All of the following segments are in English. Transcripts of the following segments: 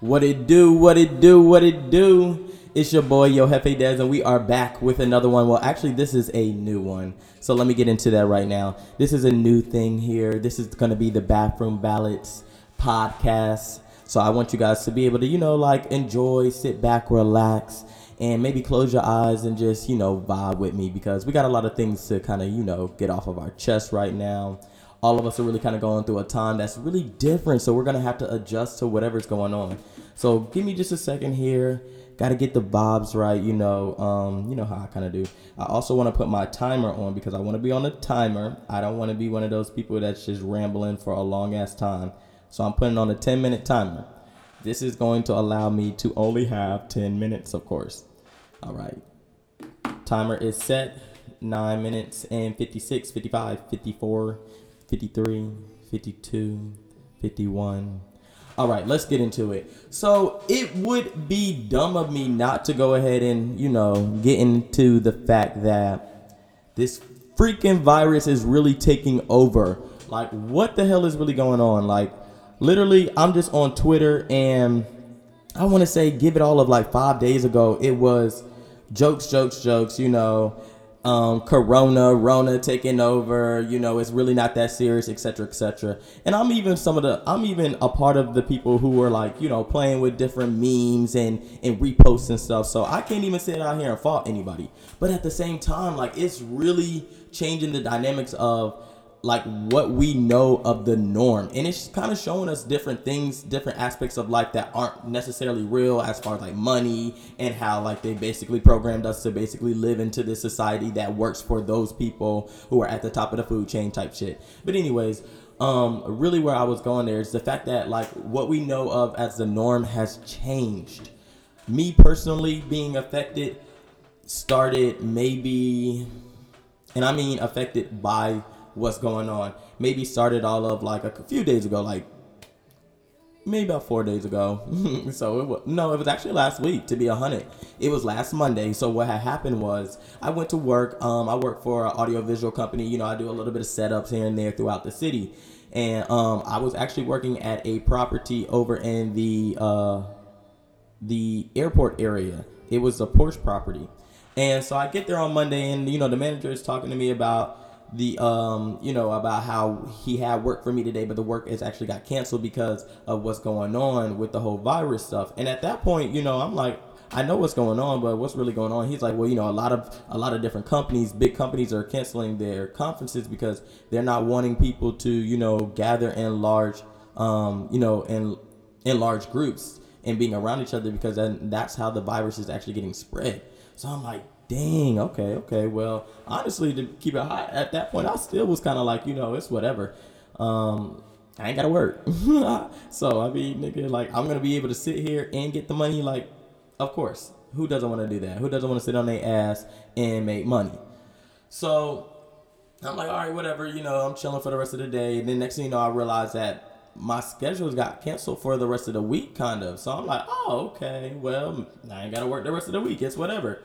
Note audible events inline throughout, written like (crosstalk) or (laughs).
What it do, what it do, what it do. It's your boy, Yo Hefe Dez, and we are back with another one. Well, actually, this is a new one. So let me get into that right now. This is a new thing here. This is to be the Bathroom Ballads podcast. So I want you guys to be able to, you know, like enjoy, sit back, relax, and maybe close your eyes and just, you know, vibe with me because we got a lot of things to kind of, you know, get off of our chest right now all of us are really kind of going through a time that's really different. So we're gonna have to adjust to whatever's going on. So give me just a second here. Got to get the bobs right, you know. Um, you know how I kind of do. I also want to put my timer on because I want to be on a timer. I don't want to be one of those people that's just rambling for a long ass time. So I'm putting on a 10 minute timer. This is going to allow me to only have 10 minutes, of course. All right. Timer is set. 9 minutes and 56, 55, 54, 53, 52, 51. All right, let's get into it. So, it would be dumb of me not to go ahead and, you know, get into the fact that this freaking virus is really taking over. Like, what the hell is really going on? Like, literally, I'm just on Twitter and I want to say, give it all of like five days ago, it was jokes, jokes, jokes, you know um, Corona, Rona taking over. You know, it's really not that serious, etc., etc. And I'm even some of the, I'm even a part of the people who are like, you know, playing with different memes and and reposts and stuff. So I can't even sit out here and fault anybody. But at the same time, like it's really changing the dynamics of like what we know of the norm. And it's kind of showing us different things different aspects of life that aren't necessarily real as far as like money and how like they basically programmed us to basically live into this society that works for those people who are at the top of the food chain type shit. But anyways um really where i was going there is the fact that like what we know of as the norm has changed. Me personally being affected started maybe and i mean affected by what's going on. Maybe started all of like a few days ago, like maybe about four days ago. (laughs) so it was no, it was actually last week to be a hundred. It was last Monday. So what had happened was I went to work. Um, I work for an audiovisual company. You know, I do a little bit of setups here and there throughout the city, and um, I was actually working at a property over in the uh, the airport area. It was a Porsche property. And so I get there on Monday, and you know the manager is talking to me about the um you know about how he had work for me today but the work has actually got canceled because of what's going on with the whole virus stuff. And at that point you know i'm like i know what's going on but what's really going on? He's like well you know a lot of a lot of different companies big companies are canceling their conferences because they're not wanting people to you know gather in large um you know in in large groups and being around each other because then that's how the virus is actually getting spread. So i'm like dang, okay, okay. Well, honestly, to keep it hot at that point, I still was kind of like, you know, it's whatever. Um, I ain't gotta work. (laughs) so I mean, nigga, like I'm gonna be able to sit here and get the money. Like, of course, who doesn't want to do that? Who doesn't want to sit on their ass and make money? So I'm like, all right, whatever. You know, I'm chilling for the rest of the day. And then next thing you know, I realize that my schedules got canceled for the rest of the week, kind of. So I'm like, oh, okay. Well, I ain't gotta work the rest of the week. It's whatever.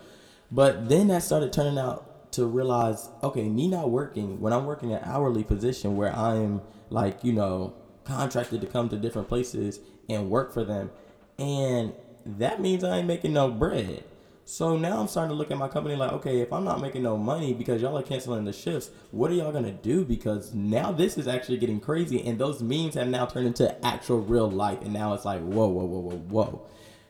But then that started turning out to realize, okay, me not working when I'm working an hourly position where I'm like, you know, contracted to come to different places and work for them. And that means I ain't making no bread. So now I'm starting to look at my company like, okay, if I'm not making no money because y'all are canceling the shifts, what are y'all gonna do? Because now this is actually getting crazy, and those memes have now turned into actual real life, and now it's like, whoa, whoa, whoa, whoa, whoa.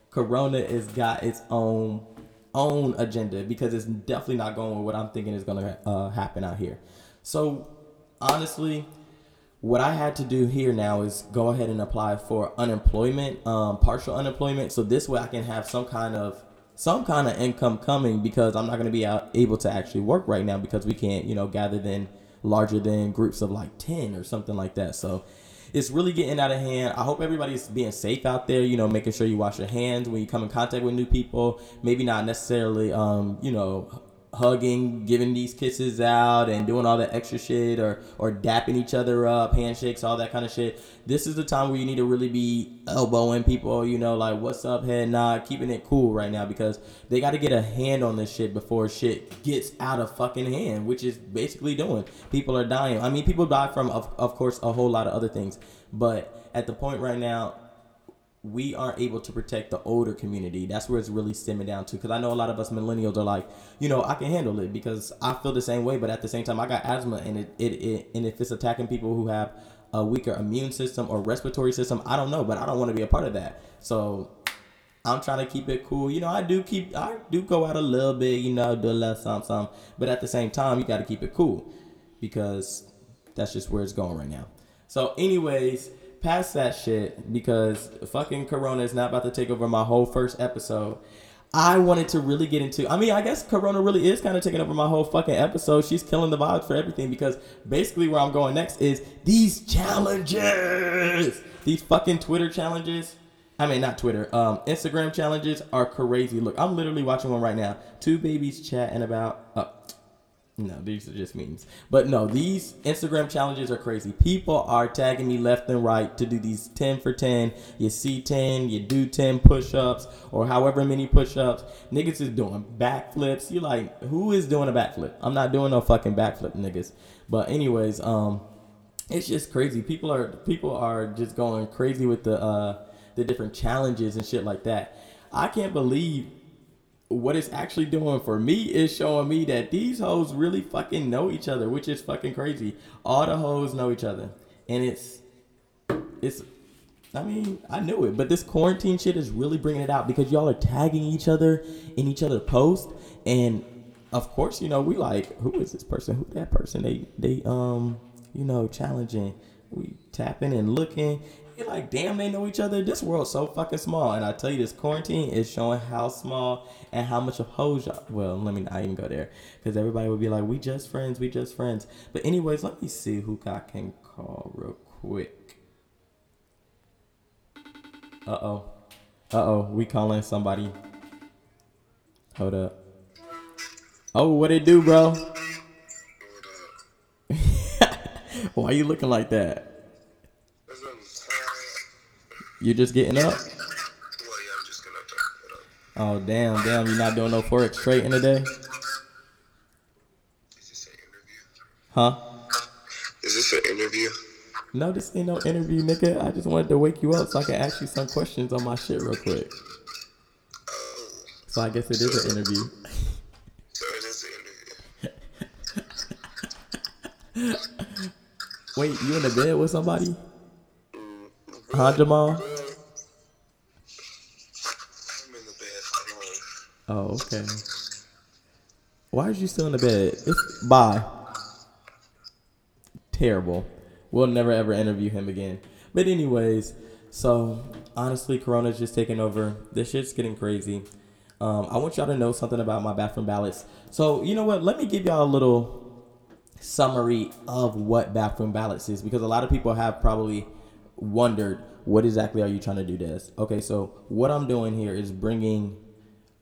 Corona has got its own own agenda because it's definitely not going with what I'm thinking is going to uh, happen out here. So honestly, what I had to do here now is go ahead and apply for unemployment, um, partial unemployment, so this way I can have some kind of some kind of income coming because I'm not going to be out, able to actually work right now because we can't, you know, gather than larger than groups of like 10 or something like that. So it's really getting out of hand. I hope everybody's being safe out there. You know, making sure you wash your hands when you come in contact with new people. Maybe not necessarily, um, you know, hugging, giving these kisses out, and doing all that extra shit, or or dapping each other up, handshakes, all that kind of shit. This is the time where you need to really be elbowing people. You know, like what's up, head nod, keeping it cool right now because they got to get a hand on this shit before shit gets out of fucking hand, which is basically doing. People are dying. I mean, people die from, of, of course, a whole lot of other things, but at the point right now we aren't able to protect the older community. That's where it's really stemming down to. Because I know a lot of us millennials are like, you know, I can handle it because I feel the same way. But at the same time, I got asthma, and it, it, it and if it's attacking people who have a weaker immune system or respiratory system, I don't know. But I don't want to be a part of that. So I'm trying to keep it cool. You know, I do keep, I do go out a little bit. You know, do a little something, something. But at the same time, you got to keep it cool because that's just where it's going right now. So, anyways past that shit because fucking Corona is not about to take over my whole first episode. I wanted to really get into. I mean, I guess Corona really is kind of taking over my whole fucking episode. She's killing the vibes for everything because basically where I'm going next is these challenges. These fucking Twitter challenges. I mean, not Twitter. Um, Instagram challenges are crazy. Look, I'm literally watching one right now. Two babies chatting about. Uh, no, these are just memes. But no, these Instagram challenges are crazy. People are tagging me left and right to do these 10 for 10. You see 10, you do 10 push ups or however many push ups. Niggas is doing backflips. You like, who is doing a backflip? I'm not doing no fucking backflip, niggas. But, anyways, um, it's just crazy. People are people are just going crazy with the uh the different challenges and shit like that. I can't believe what it's actually doing for me is showing me that these hoes really fucking know each other, which is fucking crazy. All the hoes know each other. And it's it's I mean, I knew it, but this quarantine shit is really bringing it out because y'all are tagging each other in each other posts and of course, you know, we like, who is this person? Who that person? They they um, you know, challenging. We tapping and looking you're like, damn, they know each other. This world's so fucking small. And I tell you, this quarantine is showing how small and how much of hoes y'all. Well, let me not even go there because everybody would be like, we just friends, we just friends. But anyways, let me see who I can call real quick. Uh oh. Uh oh. We calling somebody. Hold up. Oh, what it do, bro? (laughs) Why you looking like that? You just getting up? Well, yeah, I'm just getting up. Oh damn, damn! You're not doing no forex trading today? Is this an interview? Huh? Is this an interview? No, this ain't no interview, nigga. I just wanted to wake you up so I can ask you some questions on my shit real quick. Oh. So I guess it is an interview. So it is an interview. (laughs) Wait, you in the bed with somebody? Mm, huh, Jamal? I'm in the bed Oh, okay. Why is you still in the bed? It's bye. Terrible. We'll never ever interview him again. But anyways, so honestly, Corona's just taking over. This shit's getting crazy. Um, I want y'all to know something about my bathroom ballads. So you know what? Let me give y'all a little summary of what bathroom ballads is because a lot of people have probably wondered what exactly are you trying to do this okay so what i'm doing here is bringing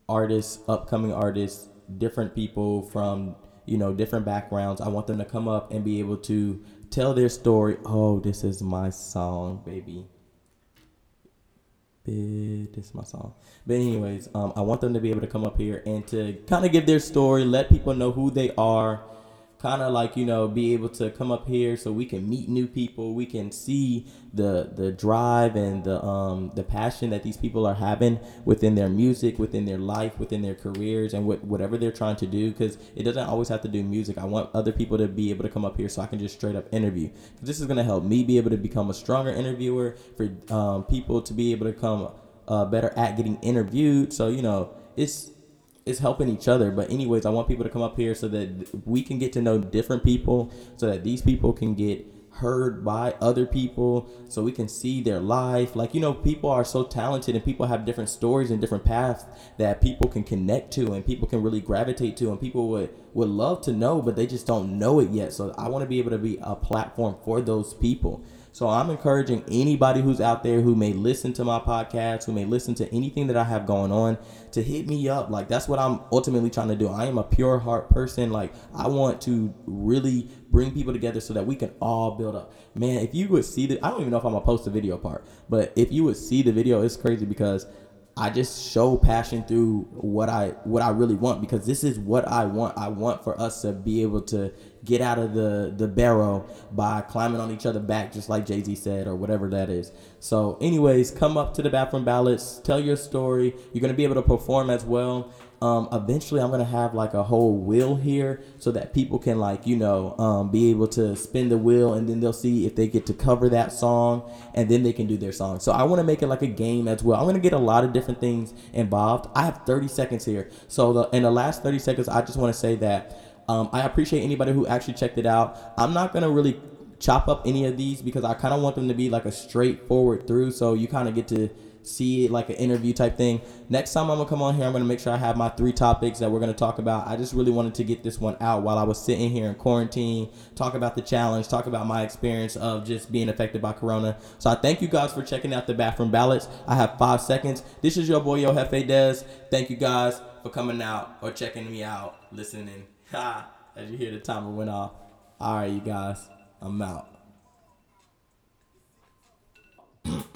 artists upcoming artists different people from you know different backgrounds. I want them to come up and be able to tell their story. Oh this is my song baby. This is my song. But anyways um, i want them to be able to come up here and to kind of give their story let people know who they are kind of like you know be able to come up here so we can meet new people we can see the the drive and the um the passion that these people are having within their music within their life within their careers and what whatever they're trying to do. Because it doesn't always have to do music. I want other people to be able to come up here so i can just straight up interview. This is going to help me be able to become a stronger interviewer for um, people to be able to come uh, better at getting interviewed. So you know it's it's helping each other. But anyways, I want people to come up here so that we can get to know different people, so that these people can get heard by other people so we can see their life like you know people are so talented and people have different stories and different paths that people can connect to and people can really gravitate to and people would would love to know but they just don't know it yet so i want to be able to be a platform for those people so I'm encouraging anybody who's out there who may listen to my podcast, who may listen to anything that I have going on, to hit me up. Like that's what I'm ultimately trying to do. I am a pure heart person. Like I want to really bring people together so that we can all build up. Man, if you would see the I don't even know if I'm gonna post the video part, but if you would see the video, it's crazy because I just show passion through what I what I really want because this is what I want. I want for us to be able to get out of the the barrel by climbing on each other back, just like Jay Z said, or whatever that is. So, anyways, come up to the bathroom ballads, tell your story. You're gonna be able to perform as well. Um, eventually, I'm gonna have like a whole wheel here so that people can like you know um, be able to spin the wheel and then they'll see if they get to cover that song and then they can do their song. So I want to make it like a game as well. I'm gonna get a lot of different things involved. I have 30 seconds here, so the, in the last 30 seconds, I just want to say that um, I appreciate anybody who actually checked it out. I'm not gonna really chop up any of these because I kind of want them to be like a straightforward through, so you kind of get to see it like an interview type thing. Next time I'm gonna come on here, I'm gonna make sure I have my three topics that we're gonna talk about. I just really wanted to get this one out while I was sitting here in quarantine, talk about the challenge, talk about my experience of just being affected by Corona. So I thank you guys for checking out the bathroom ballads. I have five seconds. This is your boy Yo Hefe Dez. Thank you guys for coming out or checking me out, listening. Ha! (laughs) As you hear the timer went off. All right, you guys, I'm out. (clears throat)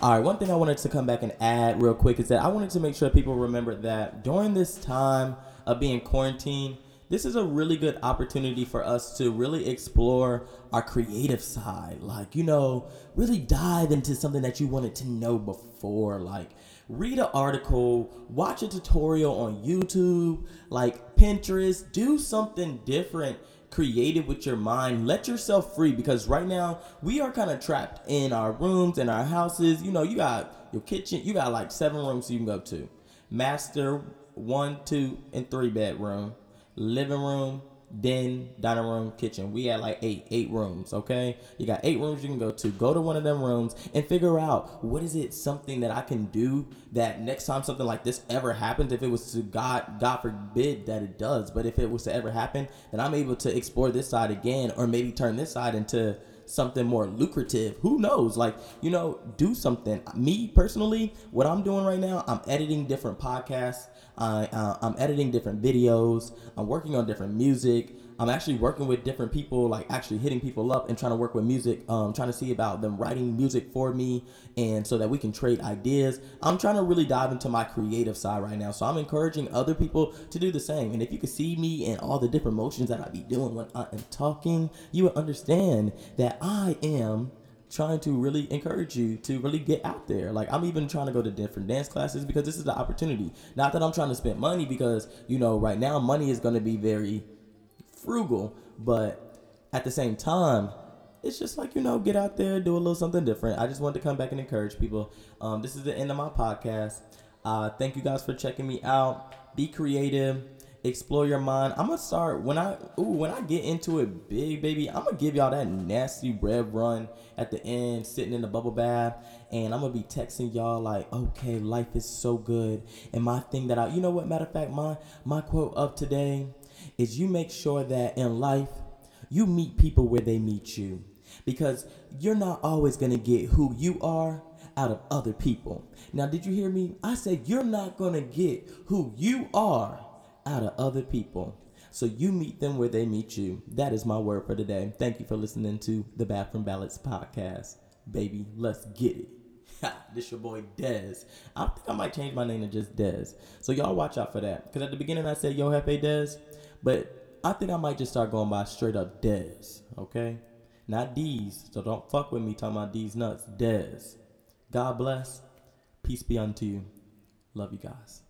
All right, one thing I wanted to come back and add real quick is that I wanted to make sure people remember that during this time of being quarantined, this is a really good opportunity for us to really explore our creative side. Like, you know, really dive into something that you wanted to know before. Like, read an article, watch a tutorial on YouTube, like Pinterest, do something different creative with your mind. Let yourself free because right now we are kind of trapped in our rooms and our houses. You know, you got your kitchen, you got like seven rooms you can go to. Master, one, two, and three bedroom, living room, den, dining room, kitchen. We had like eight, eight rooms, okay? You got eight rooms you can go to. Go to one of them rooms and figure out what is it something that I can do that next time something like this ever happens, if it was to God, God forbid that it does, but if it was to ever happen, then I'm able to explore this side again or maybe turn this side into something more lucrative. Who knows? Like, you know, do something. Me personally, what I'm doing right now, I'm editing different podcasts. I, uh, I'm editing different videos. I'm working on different music. I'm actually working with different people, like actually hitting people up and trying to work with music, um, trying to see about them writing music for me and so that we can trade ideas. I'm trying to really dive into my creative side right now. So I'm encouraging other people to do the same. And if you could see me and all the different motions that I be doing when I am talking, you will understand that I am trying to really encourage you to really get out there. Like I'm even trying to go to different dance classes because this is the opportunity. Not that I'm trying to spend money because, you know, right now money is going to be very frugal, but at the same time, it's just like you know, get out there, do a little something different. I just wanted to come back and encourage people. Um, this is the end of my podcast. Uh, thank you guys for checking me out. Be creative, explore your mind. I'm gonna start when I ooh when I get into it big, baby. I'm gonna give y'all that nasty rev run at the end, sitting in the bubble bath, and I'm gonna be texting y'all like, okay, life is so good. And my thing that I, you know what? Matter of fact, my my quote of today is you make sure that in life you meet people where they meet you because you're not always going to get who you are out of other people. Now, did you hear me? I said you're not going to get who you are out of other people. So you meet them where they meet you. That is my word for today. Thank you for listening to the Bathroom Ballads podcast. Baby, let's get it. (laughs) this your boy Dez. I think I might change my name to just Dez. So y'all watch out for that. Because at the beginning I said, Yo, Hefe Dez. But I think I might just start going by straight up Dez, okay? Not D's. So don't fuck with me talking about D's nuts. Dez. God bless. Peace be unto you. Love you guys.